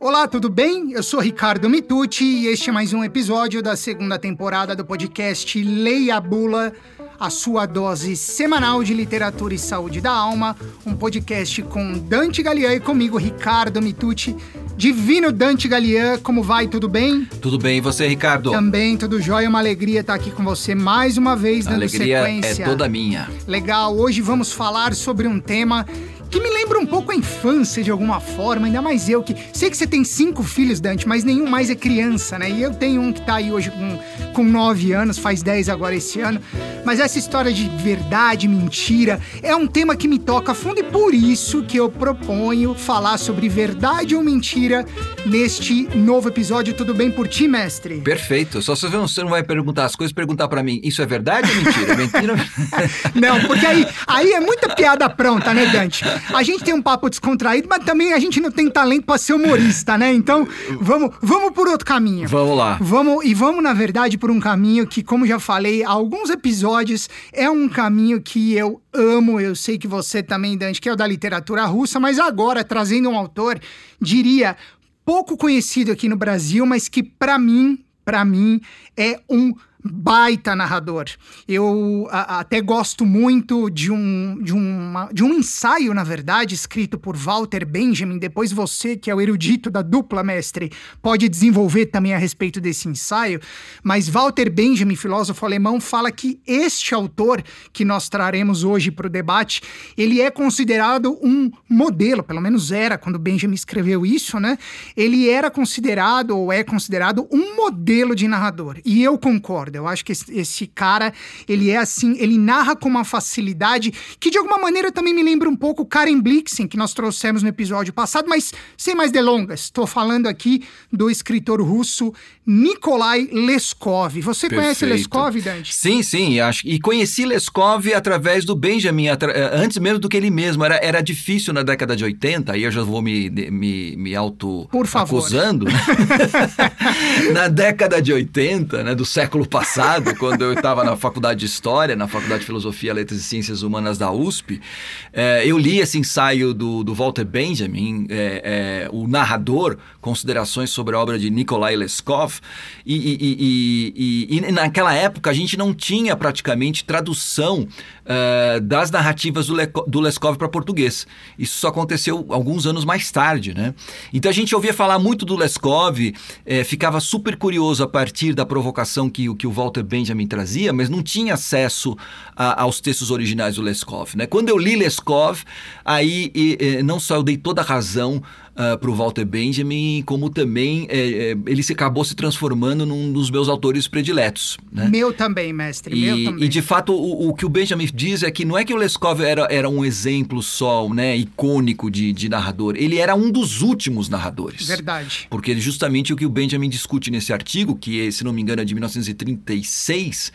Olá, tudo bem? Eu sou Ricardo Mitucci e este é mais um episódio da segunda temporada do podcast Leia a Bula, a sua dose semanal de literatura e saúde da alma, um podcast com Dante Galian e comigo, Ricardo Mitucci. Divino Dante Galian, como vai? Tudo bem? Tudo bem, e você, Ricardo? Também, tudo jóia. Uma alegria estar aqui com você mais uma vez, A dando alegria sequência. é toda minha. Legal, hoje vamos falar sobre um tema que me lembra um pouco a infância de alguma forma, ainda mais eu que. Sei que você tem cinco filhos, Dante, mas nenhum mais é criança, né? E eu tenho um que tá aí hoje com, com nove anos, faz dez agora esse ano. Mas essa história de verdade, mentira, é um tema que me toca a fundo e por isso que eu proponho falar sobre verdade ou mentira neste novo episódio. Tudo bem por ti, mestre? Perfeito. Só se você não vai perguntar as coisas, perguntar pra mim, isso é verdade ou mentira? mentira? Não, porque aí, aí é muita piada pronta, né, Dante? A gente tem um papo descontraído, mas também a gente não tem talento pra ser humorista, né? Então, vamos, vamos por outro caminho. Vamos lá. Vamos, e vamos, na verdade, por um caminho que, como já falei há alguns episódios, é um caminho que eu amo. Eu sei que você também, Dante, que é o da literatura russa, mas agora, trazendo um autor, diria, pouco conhecido aqui no Brasil, mas que, pra mim, pra mim, é um baita narrador. Eu a- até gosto muito de um, de, uma, de um ensaio, na verdade, escrito por Walter Benjamin. Depois você, que é o erudito da dupla, mestre, pode desenvolver também a respeito desse ensaio. Mas Walter Benjamin, filósofo alemão, fala que este autor que nós traremos hoje para o debate, ele é considerado um modelo, pelo menos era quando Benjamin escreveu isso, né? Ele era considerado ou é considerado um modelo de narrador. E eu concordo. Eu acho que esse, esse cara, ele é assim, ele narra com uma facilidade que de alguma maneira também me lembra um pouco Karen Blixen, que nós trouxemos no episódio passado, mas sem mais delongas. Estou falando aqui do escritor russo Nikolai Leskov. Você conhece Perfeito. Leskov, Dante? Sim, sim. Acho, e conheci Leskov através do Benjamin, eh, antes mesmo do que ele mesmo. Era, era difícil na década de 80, aí eu já vou me, me, me Por favor. auto-acusando. na década de 80, né, do século passado, quando eu estava na faculdade de História, na Faculdade de Filosofia, Letras e Ciências Humanas da USP, eh, eu li esse ensaio do, do Walter Benjamin, eh, eh, o narrador, Considerações sobre a obra de Nikolai Leskov, e, e- e- e- naquela época a gente não tinha praticamente tradução eh, das narrativas do, do Leskov para português. Isso só aconteceu alguns anos mais tarde, né? Então a gente ouvia falar muito do Leskov, ficava super curioso a partir da provocação que, que o Walter Benjamin trazia, mas não tinha acesso a- aos textos originais do Leskov, né? Quando eu li Leskov, aí e, eh, não só eu dei toda a razão para o Walter Benjamin, como também eh, eh, ele se acabou se transformando num dos meus autores prediletos, né? Meu também, mestre, meu E, também. e, de fato o, o que o Benjamin diz é que não é que o Leskov era, era um exemplo só, né, icônico de, de narrador, ele era um dos últimos narradores. Verdade. Porque justamente o que o Benjamin discute nesse artigo, que se não me engano é de 1936,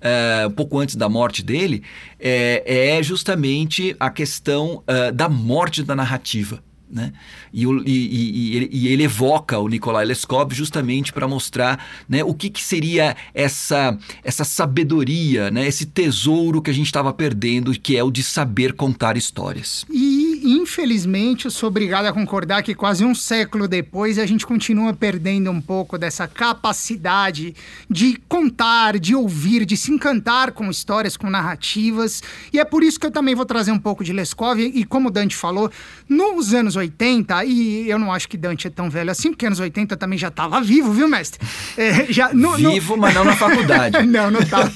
é, um pouco antes da morte dele, é, é justamente a questão é, da morte da narrativa. Né? E, o- e- e- ele, e ele evoca o Nikolai Leskov justamente para mostrar né, o que, que seria essa, essa sabedoria, né, esse tesouro que a gente estava perdendo, que é o de saber contar histórias. E, infelizmente, eu sou obrigado a concordar que quase um século depois a gente continua perdendo um pouco dessa capacidade de contar, de ouvir, de se encantar com histórias, com narrativas. E é por isso que eu também vou trazer um pouco de Leskov. E como o Dante falou, nos anos 80, e eu não acho que Dante é tão velho assim, porque anos 80 também já estava vivo, viu, mestre? É, já, no- no- Vivo, mas não na faculdade. não, não tava.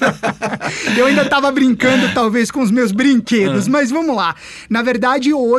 Eu ainda tava brincando, talvez, com os meus brinquedos, mas vamos lá. Na verdade, hoje,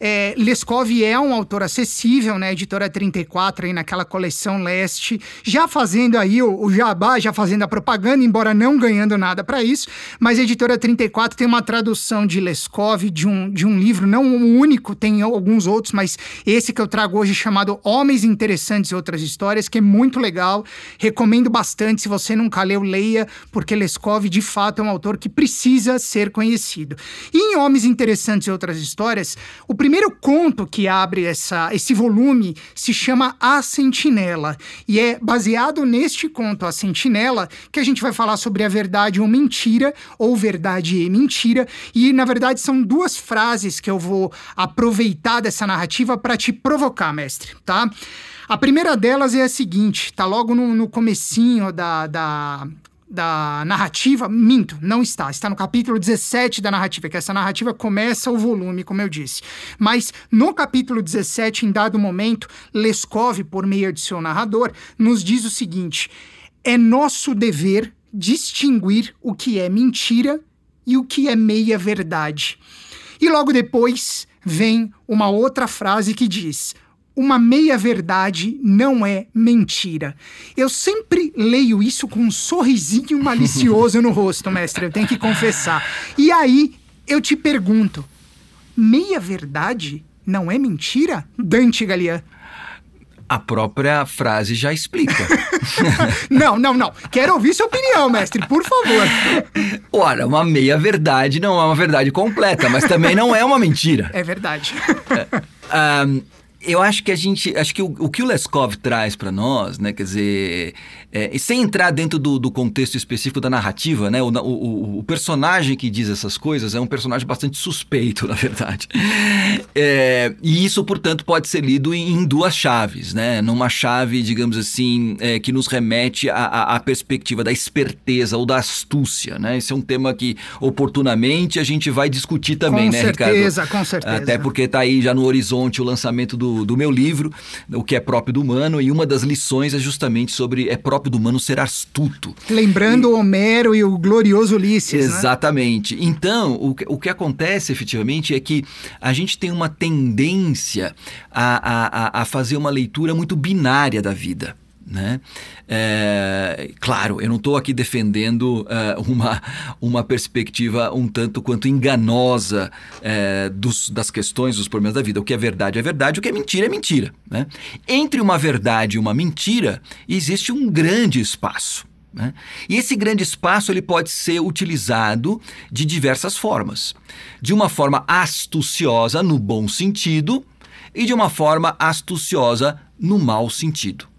é, Leskov é um autor acessível, né? Editora 34, aí naquela coleção leste, já fazendo aí o, o jabá, já fazendo a propaganda, embora não ganhando nada para isso, mas a Editora 34 tem uma tradução de Leskov, de um, de um livro, não um único, tem alguns outros, mas esse que eu trago hoje chamado Homens Interessantes e Outras Histórias, que é muito legal. Recomendo bastante. Se você nunca leu, leia, porque Leskov, de fato, é um autor que precisa ser conhecido. E em Homens Interessantes e Outras Histórias, O primeiro conto que abre essa, esse volume se chama A Sentinela e é baseado neste conto A Sentinela que a gente vai falar sobre a verdade ou mentira ou verdade e mentira e na verdade são duas frases que eu vou aproveitar dessa narrativa para te provocar, mestre, tá? A primeira delas é a seguinte, tá logo no, no comecinho da, da, da narrativa, minto, não está. Está no capítulo 17 da narrativa, que essa narrativa começa o volume, como eu disse. Mas no capítulo 17, em dado momento, Leskov, por meio de seu narrador, nos diz o seguinte: é nosso dever distinguir o que é mentira e o que é meia verdade. E logo depois vem uma outra frase que diz: uma meia-verdade não é mentira. Eu sempre leio isso com um sorrisinho malicioso no rosto, mestre, eu tenho que confessar. E aí eu te pergunto: meia-verdade não é mentira? Dante Galian. A própria frase já explica. não, não, não. Quero ouvir sua opinião, mestre, por favor. Ora, uma meia-verdade não é uma verdade completa, mas também não é uma mentira. É verdade. Um, eu acho que a gente. Acho que o, o que o Leskov traz para nós, né? Quer dizer, é, sem entrar dentro do, do, contexto específico da narrativa, né? O, o, o, personagem que diz essas coisas é um personagem bastante suspeito, na verdade. É, e isso, portanto, pode ser lido em, em, duas chaves, né? Numa chave, digamos assim, é, que nos remete à, à, perspectiva da esperteza ou da astúcia, né? Esse é um tema que, oportunamente, a gente vai discutir também, com né, certeza, Ricardo? Com certeza, com certeza. Até porque está aí já no horizonte o lançamento do do, meu livro, o que é próprio do humano, e uma das lições é justamente sobre é próprio do humano ser astuto. Lembrando e, Homero e o glorioso Ulisses. Né? Exatamente. Né? Então, o, o que acontece efetivamente é que a gente tem uma tendência a, a, a fazer uma leitura muito binária da vida. Né? É, claro, eu não estou aqui defendendo uh, uma, uma perspectiva um tanto quanto enganosa é, dos, das questões, dos problemas da vida. O que é verdade é verdade, o que é mentira é mentira. Né? Entre uma verdade e uma mentira existe um grande espaço. Né? E esse grande espaço ele pode ser utilizado de diversas formas. De uma forma astuciosa, no bom sentido, e de uma forma astuciosa, no mau sentido.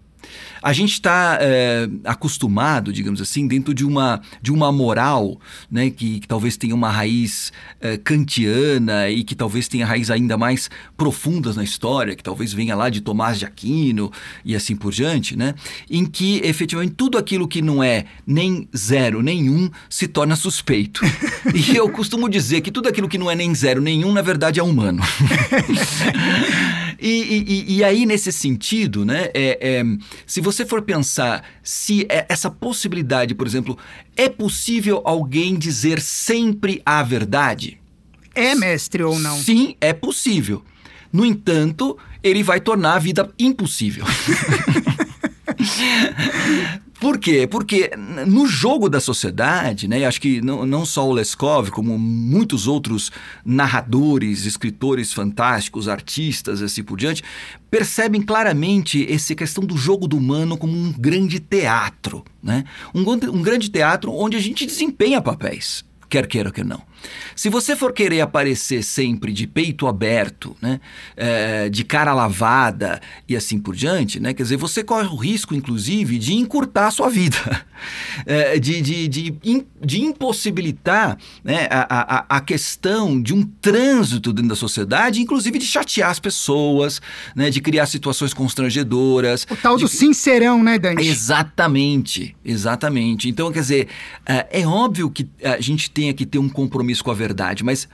A gente está é, acostumado, digamos assim, dentro de uma, de uma moral né, que, que talvez tenha uma raiz é, kantiana e que talvez tenha raiz ainda mais profundas na história, que talvez venha lá de Tomás de Aquino e assim por diante, né, em que efetivamente tudo aquilo que não é nem zero, nem um, se torna suspeito. e eu costumo dizer que tudo aquilo que não é nem zero, nem um, na verdade é humano. e, e, e, aí, nesse sentido, né, é, é, se você for pensar se é essa possibilidade, por exemplo, é possível alguém dizer sempre a verdade? É mestre ou não? Sim, é possível. No entanto, ele vai tornar a vida impossível. Por quê? Porque no jogo da sociedade, né, acho que não, não só o Leskov, como muitos outros narradores, escritores fantásticos, artistas, assim por diante, percebem claramente essa questão do jogo do humano como um grande teatro. Né? Um, um grande teatro onde a gente desempenha papéis quer queira, quer não. Se você for querer aparecer sempre de peito aberto, né, é, de cara lavada e assim por diante, né, quer dizer, você corre o risco, inclusive, de encurtar a sua vida, é, de, de, de, de, impossibilitar né, a, a, a questão de um trânsito dentro da sociedade, inclusive de chatear as pessoas, né, de criar situações constrangedoras. O tal de... do sincerão, né, Dante? Exatamente, exatamente. Então, quer dizer, é, é óbvio que a gente tem tenha que ter um compromisso com a verdade, mas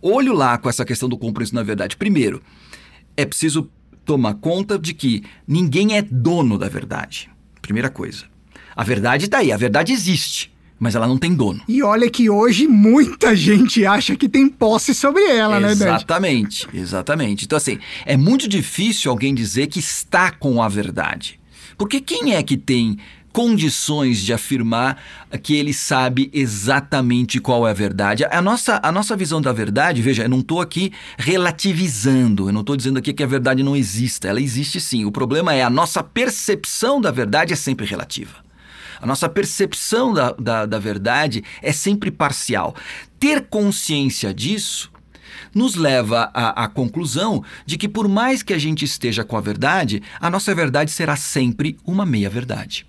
olho lá com essa questão do compromisso na verdade. Primeiro, é preciso tomar conta de que ninguém é dono da verdade. Primeira coisa. A verdade está aí, a verdade existe mas ela não tem dono. E olha que hoje muita gente acha que tem posse sobre ela, exatamente, né, Exatamente, exatamente. Então, assim, é muito difícil alguém dizer que está com a verdade. Porque quem é que tem condições de afirmar que ele sabe exatamente qual é a verdade. A nossa, a nossa visão da verdade, veja, eu não estou aqui relativizando, eu não estou dizendo aqui que a verdade não exista, ela existe sim. O problema é a nossa percepção da verdade é sempre relativa. A nossa percepção da, da, da verdade é sempre parcial. Ter consciência disso nos leva à, à conclusão de que, por mais que a gente esteja com a verdade, a nossa verdade será sempre uma meia-verdade.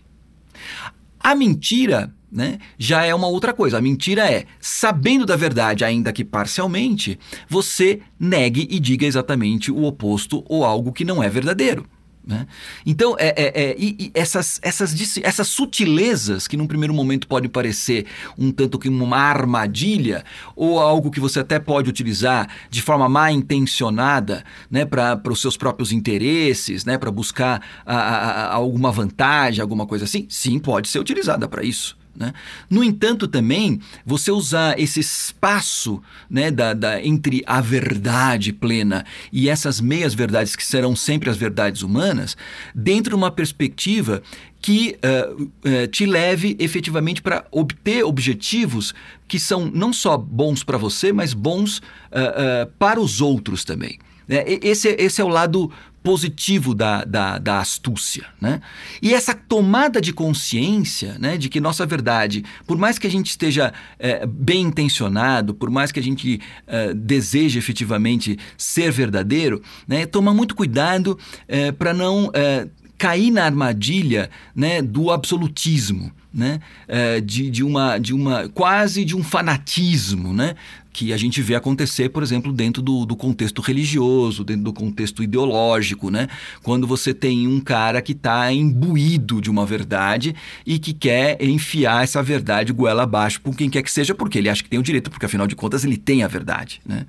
A mentira né, já é uma outra coisa. A mentira é, sabendo da verdade, ainda que parcialmente, você negue e diga exatamente o oposto ou algo que não é verdadeiro. Né? Então, é, é, é e, e essas, essas, essas sutilezas que num primeiro momento podem parecer um tanto que uma armadilha ou algo que você até pode utilizar de forma mal intencionada né, para os seus próprios interesses, né, para buscar a, a, a alguma vantagem, alguma coisa assim, sim, pode ser utilizada para isso. Né? No entanto, também, você usar esse espaço né, da, da, entre a verdade plena e essas meias verdades, que serão sempre as verdades humanas, dentro de uma perspectiva que uh, uh, te leve efetivamente para obter objetivos que são não só bons para você, mas bons uh, para os outros também. Né? Esse, esse é o lado positivo da, da, da, astúcia. Né? E essa tomada de consciência né, de que nossa verdade, por mais que a gente esteja é, bem intencionado, por mais que a gente é, deseje efetivamente ser verdadeiro, né, toma muito cuidado é, para não é, cair na armadilha né, do absolutismo. Né, é, de, de, uma, de uma quase de um fanatismo, né, que a gente vê acontecer, por exemplo, dentro do, do, contexto religioso, dentro do contexto ideológico, né? Quando você tem um cara que está imbuído de uma verdade e que quer enfiar essa verdade goela abaixo por quem quer que seja, porque ele acha que tem o direito, porque afinal de contas ele tem a verdade, né?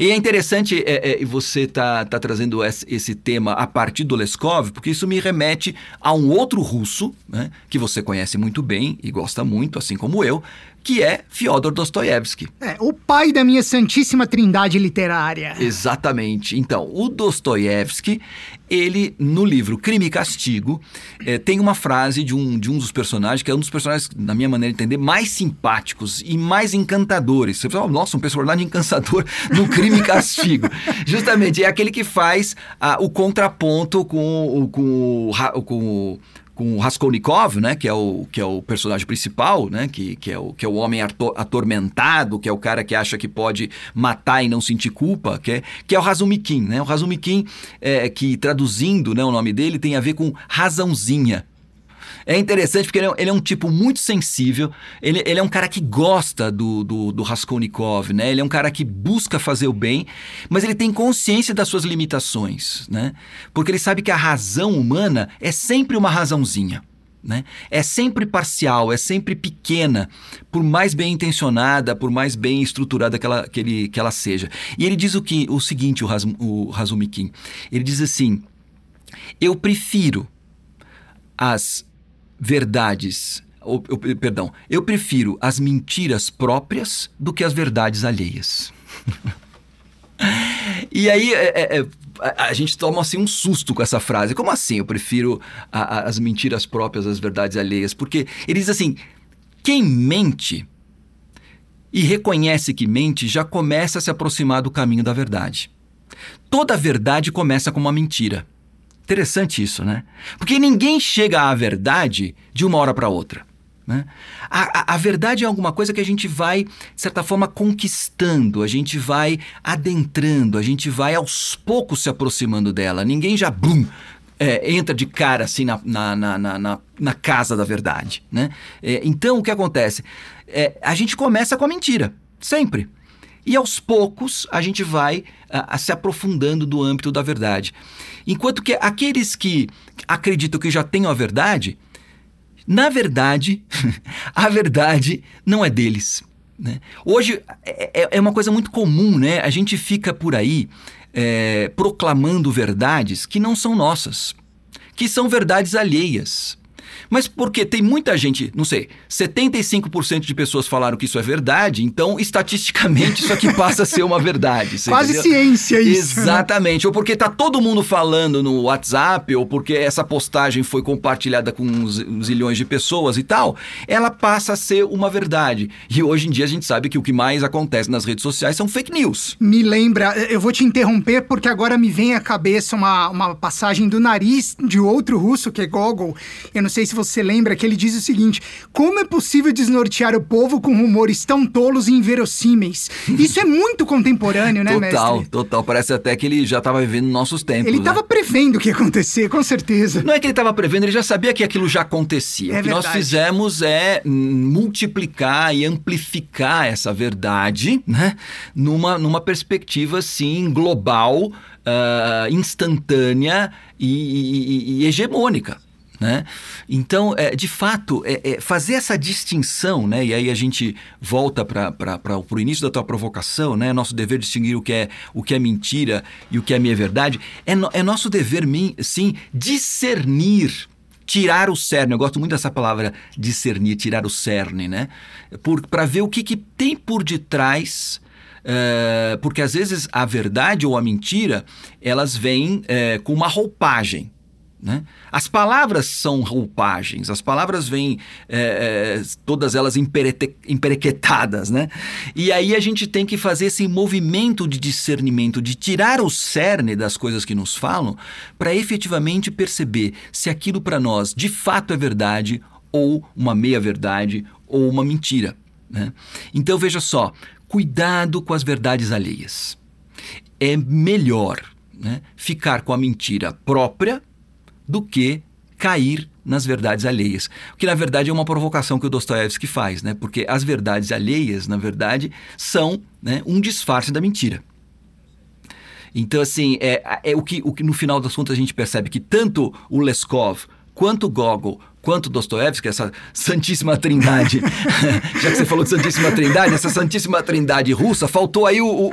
E é interessante é, é, você tá, tá trazendo esse tema a partir do Leskov, porque isso me remete a um outro russo, né? Que você conhece muito bem e gosta muito, assim como eu, que é Fyodor Dostoiévski. É, o pai da minha santíssima trindade literária. Exatamente. Então, o Dostoiévski, ele, no livro Crime e Castigo, é, tem uma frase de um, de um dos personagens, que é um dos personagens, na minha maneira de entender, mais simpáticos e mais encantadores. Você fala, nossa, um personagem encantador no Crime e Castigo. Justamente, é aquele que faz ah, o contraponto com, com, com, com com o Raskolnikov, né, que é o, que é o personagem principal, né, que, que, é o, que é o homem atormentado, que é o cara que acha que pode matar e não sentir culpa, que é, que é o Razumikin. Né? O Razumikin, é, que traduzindo né, o nome dele, tem a ver com razãozinha. É interessante porque ele é, ele é um tipo muito sensível, ele, ele, é um cara que gosta do, do, do, Raskolnikov, né? Ele é um cara que busca fazer o bem, mas ele tem consciência das suas limitações, né? Porque ele sabe que a razão humana é sempre uma razãozinha. Né? É sempre parcial, é sempre pequena, por mais bem intencionada, por mais bem estruturada que ela, que ele, que ela seja. E ele diz o, que, o seguinte, o, Raz, o Razumikin, ele diz assim, eu prefiro as verdades. Ou, perdão, eu prefiro as mentiras próprias do que as verdades alheias. e aí é, é, é, a, a, gente toma assim um susto com essa frase. Como assim? Eu prefiro a, a, as mentiras próprias às verdades alheias? Porque ele diz assim: quem mente e reconhece que mente já começa a se aproximar do caminho da verdade. Toda verdade começa com uma mentira. Interessante isso, né? Porque ninguém chega à verdade de uma hora para outra. Né? A, a, a, verdade é alguma coisa que a gente vai, de certa forma, conquistando, a gente vai adentrando, a gente vai aos poucos se aproximando dela. Ninguém já, bum, é, entra de cara assim na, na, na, na, na casa da verdade. Né? É, então, o que acontece? É, a gente começa com a mentira, sempre. E aos poucos a gente vai a, a se aprofundando do âmbito da verdade. Enquanto que aqueles que acreditam que já têm a verdade, na verdade, a verdade não é deles. Né? Hoje é, é, é, uma coisa muito comum, né? A gente fica por aí é, proclamando verdades que não são nossas, que são verdades alheias. Mas porque tem muita gente, não sei, 75% de pessoas falaram que isso é verdade, então estatisticamente isso aqui passa a ser uma verdade. Quase entendeu? ciência isso. Né? Exatamente. Ou porque tá todo mundo falando no WhatsApp, ou porque essa postagem foi compartilhada com uns zilhões de pessoas e tal, ela passa a ser uma verdade. E hoje em dia a gente sabe que o que mais acontece nas redes sociais são fake news. Me lembra, eu vou te interromper porque agora me vem à cabeça uma, uma passagem do nariz de outro russo que é Gogol. Eu não sei sei se você lembra, que ele diz o seguinte: como é possível desnortear o povo com rumores tão tolos e inverossímeis? Isso é muito contemporâneo, né, total, mestre? Total, Parece até que ele já estava vivendo nossos tempos. Ele estava né? prevendo o que ia acontecer, com certeza. Não é que ele estava prevendo, ele já sabia que aquilo já acontecia. É o que verdade. nós fizemos é multiplicar e amplificar essa verdade, né? Numa, numa perspectiva, assim, global, uh, instantânea e, e, e hegemônica. Né? Então, é, de fato, é, é fazer essa distinção, né? e aí a gente volta para o início da tua provocação, né? nosso dever distinguir o que é, o que é mentira e o que é minha verdade, é, no, é nosso dever, sim, discernir tirar o cerne. Eu gosto muito dessa palavra discernir, tirar o cerne, né? Para ver o que, que tem por detrás. Uh, porque às vezes a verdade ou a mentira elas vêm uh, com uma roupagem. Né? As palavras são roupagens, as palavras vêm é, todas elas emperequetadas, né? E aí a gente tem que fazer esse movimento de discernimento, de tirar o cerne das coisas que nos falam, para efetivamente perceber se aquilo para nós de fato é verdade ou uma meia-verdade ou uma mentira. Né? Então veja só, cuidado com as verdades alheias. É melhor né, ficar com a mentira própria do que cair nas verdades alheias. O que na verdade é uma provocação que o Dostoiévski faz, né? Porque as verdades alheias, na verdade, são né, um disfarce da mentira. Então, assim, é, é o, que, o que no final das contas a gente percebe que tanto o Leskov quanto Gogol quanto Dostoiévski, essa Santíssima Trindade. Já que você falou de Santíssima Trindade, essa Santíssima Trindade russa, faltou aí o, o,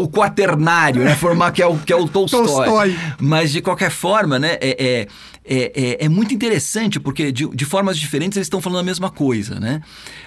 o quaternário, né? Formar que é o, que é o Tolstói. Tolstói. Mas, de qualquer forma, né? É, é, é, é, muito interessante porque, de, de formas diferentes, eles estão falando a mesma coisa, né?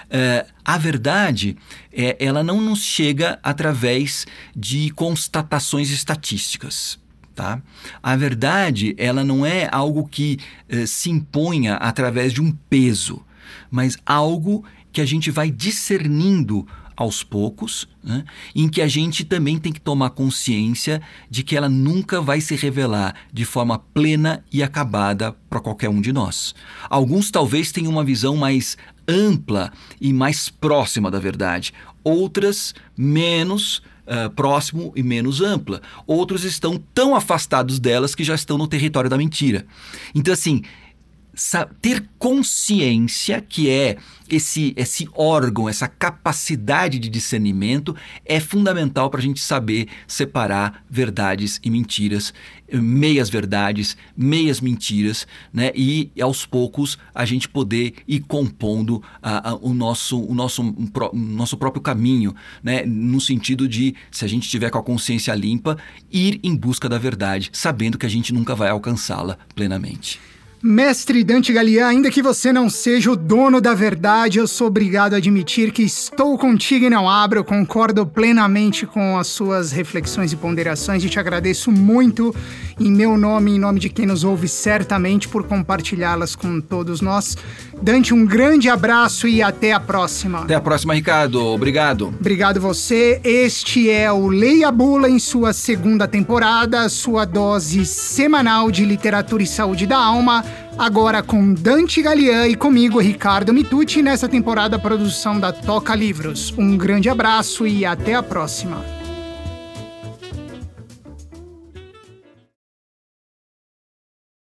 É, a verdade, é, ela não nos chega através de constatações estatísticas. Tá? A verdade, ela não é algo que eh, se imponha através de um peso, mas algo que a gente vai discernindo aos poucos, né? em que a gente também tem que tomar consciência de que ela nunca vai se revelar de forma plena e acabada para qualquer um de nós. Alguns talvez tenham uma visão mais ampla e mais próxima da verdade, outras menos uh, próximo e menos ampla. Outros estão tão afastados delas que já estão no território da mentira. Então, assim, ter consciência que é esse, esse órgão, essa capacidade de discernimento é fundamental para a gente saber separar verdades e mentiras, meias verdades, meias mentiras, né? E aos poucos a gente poder ir compondo a, a, o, nosso, o nosso, um, pro, nosso próprio caminho, né? No sentido de, se a gente estiver com a consciência limpa, ir em busca da verdade, sabendo que a gente nunca vai alcançá-la plenamente. Mestre Dante Galian, ainda que você não seja o dono da verdade, eu sou obrigado a admitir que estou contigo e não abro. Concordo plenamente com as suas reflexões e ponderações e te agradeço muito em meu nome em nome de quem nos ouve, certamente, por compartilhá-las com todos nós. Dante, um grande abraço e até a próxima. Até a próxima, Ricardo. Obrigado. Obrigado você. Este é o Leia Bula em sua segunda temporada, sua dose semanal de literatura e saúde da alma agora com Dante Galian e comigo, Ricardo Mitucci, nessa temporada produção da Toca Livros. Um grande abraço e até a próxima.